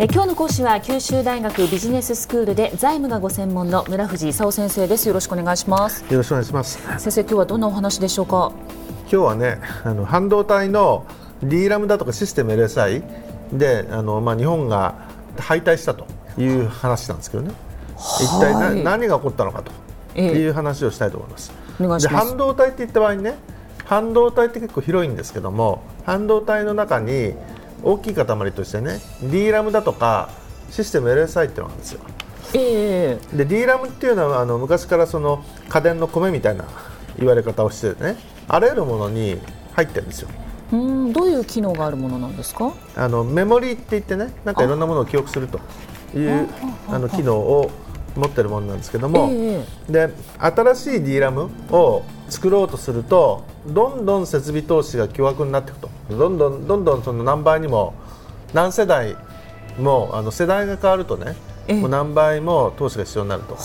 え今日の講師は九州大学ビジネススクールで財務がご専門の村藤勲先生です。よろしくお願いします。よろしくお願いします。先生今日はどんなお話でしょうか？今日はねあの半導体の DRAM だとかシステム LSI であの、まあ、日本が敗退したという話なんですけどね。一体な、何が起こったのかという話をしたいと思います。ええ、で半導体って言った場合にね半導体って結構広いんですけども半導体の中に大きい塊としてね DRAM だとかシステム LSI っていうのがあるんですよ。えー、で DRAM っていうのはあの昔からその家電の米みたいな言われ方をしてねあらゆるものに入ってるんですよ。うんどういう機能があるものなんですか？あのメモリーって言ってねなんかいろんなものを記憶するというあの機能を持ってるものなんですけども、えー、で新しい DRAM を作ろうとするとどんどん設備投資が巨額になっていくと。どんどんどんどんその何倍にも何世代もあの世代が変わるとね、もう何倍も投資が必要になると。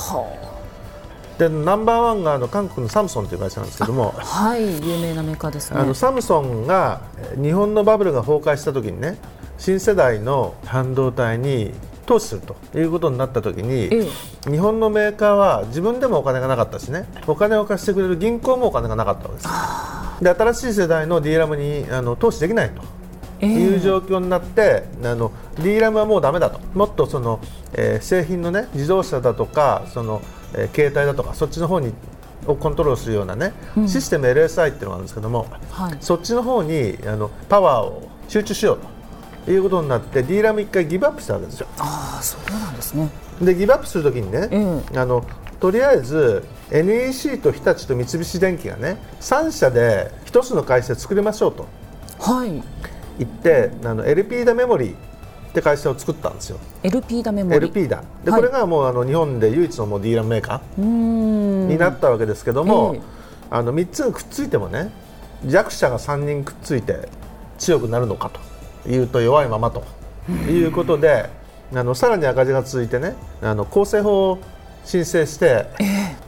でナンバーワンがあの韓国のサムソンという会社なんですけどもはい有名なメーカーですね。あのサムソンが日本のバブルが崩壊した時にね新世代の半導体に投資するということになった時に、ええ、日本のメーカーは自分でもお金がなかったしね。お金を貸してくれる銀行もお金がなかったわけですで新しい世代の DRAM にあの投資できないと。いう状況になって、えー、あの DRAM はもうだめだと。もっとその、えー、製品のね自動車だとかその、えー、携帯だとかそっちの方にをコントロールするようなね、うん、システム LSI っていうのがあるんですけども、はい、そっちの方にあのパワーを集中しようということになって D ラム1回ギブアップしたわけですよ。あそうなんですね。でギブアップするときにね、うん、あのとりあえず NEC と日立と三菱電機がね3社で1つの会社作りましょうと、はい、言ってあの LP ダメモリーって会社を作ったんですよ。LP ダメモリ LP だで、はい、これがもうあの日本で唯一のもう D ラムメーカーになったわけですけども、えー、あの3つがくっついてもね弱者が3人くっついて強くなるのかと。いうと弱いままということで、あのさらに赤字が続いてねあの公正法を申請して、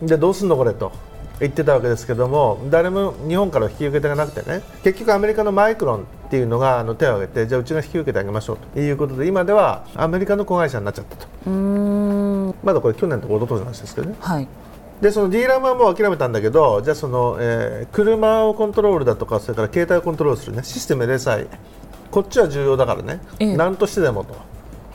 でどうすんのこれと言ってたわけですけども誰も日本から引き受け手がなくてね結局アメリカのマイクロンっていうのがあの手を挙げてじゃあうちが引き受けてあげましょうということで今ではアメリカの子会社になっちゃったと。まだこれ去年とか一昨年の話ですけどね。はい。でその D ラムはもう諦めたんだけどじゃあその、えー、車をコントロールだとかそれから携帯をコントロールする、ね、システムでさえこっちは重要だからね、ええ、何としてでも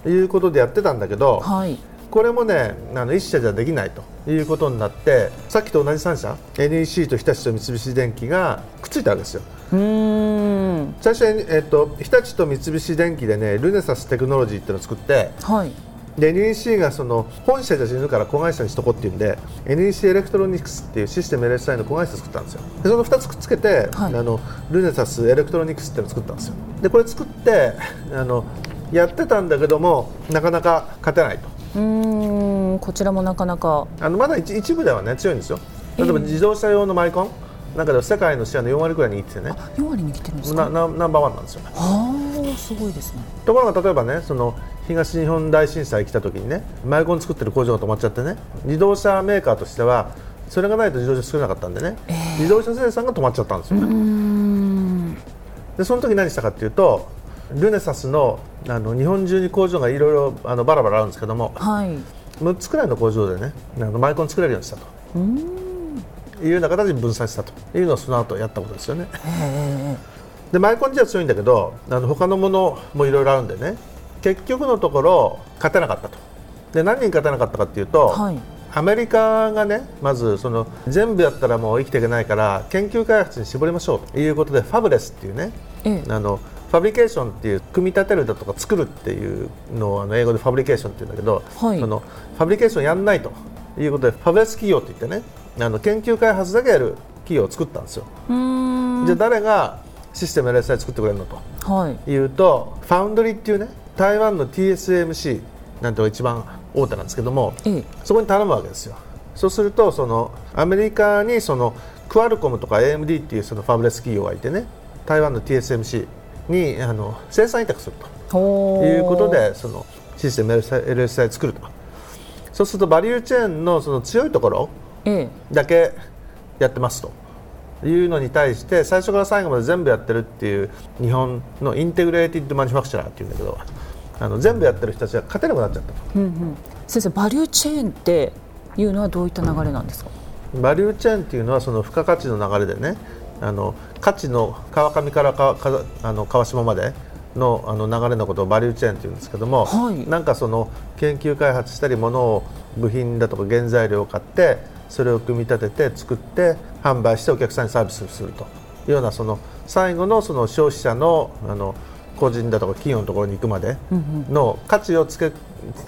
ということでやってたんだけど、はい、これもねあの一社じゃできないということになってさっきと同じ3社 NEC と日立と三菱電機がくっついたわけですよ。うん。最初、えーと、日立と三菱電機でねルネサステクノロジーっていうのを作って、はい、で NEC がその本社じゃ死ぬから子会社にしとこうっていうんで NEC エレクトロニクスっていうシステム LSI の子会社作ったんですよ。でその2つくっつけて、はい、あのルネサスエレクトロニクスっていうのを作ったんですよ。でこれ作ってあのやってたんだけどもなかなか勝てないと。うんこちらもなかなか。あのまだ一一部ではね強いんですよ。例えば自動車用のマイコン、なんかで世界のシェアの4割くらい握っててね4割握ってるんですか？なナンバーワンなんですよ。はあすごいですね。ところが例えばねその東日本大震災来た時にねマイコン作ってる工場が止まっちゃってね自動車メーカーとしてはそれがないと自動車作れなかったんでね、えー、自動車生産が止まっちゃったんですよでその時何したかっていうとルネサスのあの日本中に工場がいろいろあのバラバラあるんですけども、はい、6つくらいの工場でねあのマイコン作れるようにしたと。いうような形に分散したと。いうのをその後やったことですよね。でマイコン自体は強いんだけどあの他のものもいろいろあるんでね結局のところ勝てなかったと。で何人勝てなかったかというと、はい、アメリカがねまずその全部やったらもう生きていけないから研究開発に絞りましょうということでファブレスっていうね、ええ、あのファブリケーションっていう組み立てるだとか作るっていうのをあの英語でファブリケーションっていうんだけど、はい、そのファブリケーションやんないと。いうことでファブレス企業って言ってねあの研究開発だけやる企業を作ったんですよ。じゃあ誰がシステム LSI 作ってくれるのと、はい、いうとファウンドリーっていうね台湾の TSMC なんて一番大手なんですけども、ええ、そこに頼むわけですよ。そうするとそのアメリカにそのクアルコムとか AMD っていうそのファブレス企業がいてね台湾の TSMC にあの生産委託すると。いうことでそのシステム LSI 作ると。そうするとバリューチェーンのその強いところだけやってますと。いうのに対して最初から最後まで全部やってるっていう日本の integrated manufacturer っていうんだけどあの全部やってる人たちが勝てなくなっちゃったと、うんうん、先生バリューチェーンっていうのはどういった流れなんですか、バリューチェーンっていうのはその付加価値の流れでねあの価値の川上からかかあの川下までのあの流れのことをバリューチェーンっていうんですけども、はい、なんかその研究開発したりものを部品だとか原材料を買ってそれを組み立てて作って販売してお客さんにサービスするというようなその最後のその消費者のあの個人だとか企業のところに行くまでの価値をつけ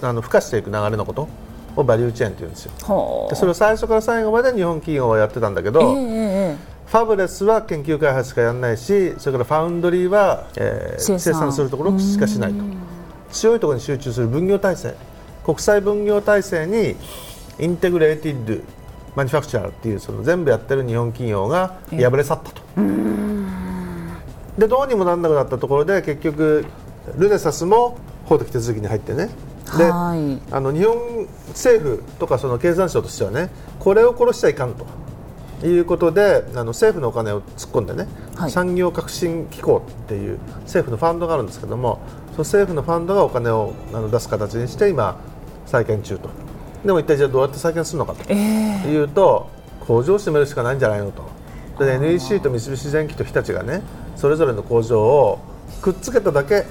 あの付加していく流れのことをバリューチェーンって言うんですよ。でそれを最初から最後まで日本企業はやってたんだけど、えー、ファブレスは研究開発しかやらないしそれからファウンドリーは、えー、生産。するところしかしないと。強いところに集中する分業体制。国際分業体制にインテグレーティッドマニファクチャーっていうその全部やってる日本企業が敗れ去ったと。でどうにもならなくなったところで結局ルネサスも法的手続きに入ってね。であの日本政府とかその経産省としてはねこれを殺しちゃいかんと。いうことであの政府のお金を突っ込んでね、はい、産業革新機構っていう政府のファンドがあるんですけどもその政府のファンドがお金をあの出す形にして今再建中と。でも一体じゃあどうやって再建するのかと。いうと、えー、工場を閉めるしかないんじゃないのと。で NEC と三菱電機と日立がねそれぞれの工場をくっつけただけっ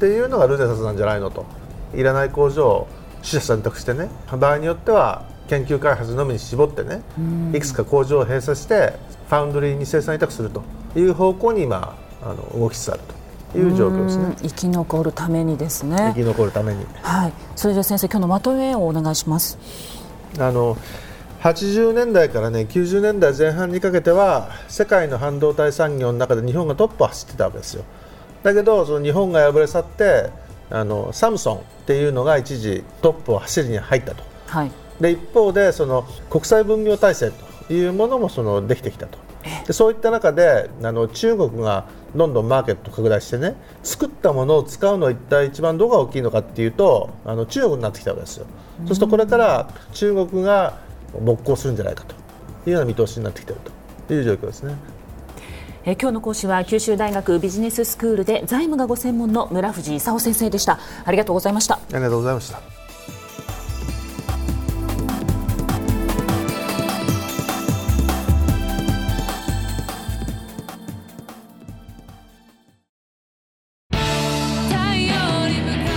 ていうのがルネサスなんじゃないのと。いらない工場を取捨選択してね。場合によっては研究開発のみに絞ってね。いくつか工場を閉鎖してファウンドリーに生産委託するという方向に今あの動きつつあるという状況ですね。生き残るためにですね。生き残るために。はい。それで先生今日のまとめをお願いします。あの80年代からね90年代前半にかけては世界の半導体産業の中で日本がトップを走ってたわけですよ。だけどその日本が敗れ去ってあのサムソンっていうのが一時トップを走りに入ったと、はい、で一方でその国際分業体制というものもそのできてきたと。でそういった中であの中国がどんどんマーケット拡大してね作ったものを使うのは一体一番どこが大きいのかっていうとあの中国になってきたわけですよ。そうするとこれから中国が勃興するんじゃないかというような見通しになってきていると。いう状況ですね。え今日の講師は九州大学ビジネススクールで財務がご専門の村藤勲先生でした。ありがとうございました。ありがとうございました。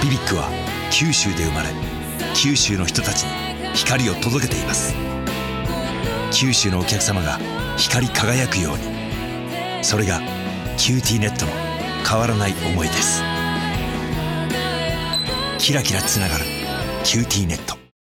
BBIQ は九州で生まれ九州の人たちに光を届けています。九州のお客様が光り輝くように。それが QTnet の変わらない思いです。キラキラつながる「キューティーネット」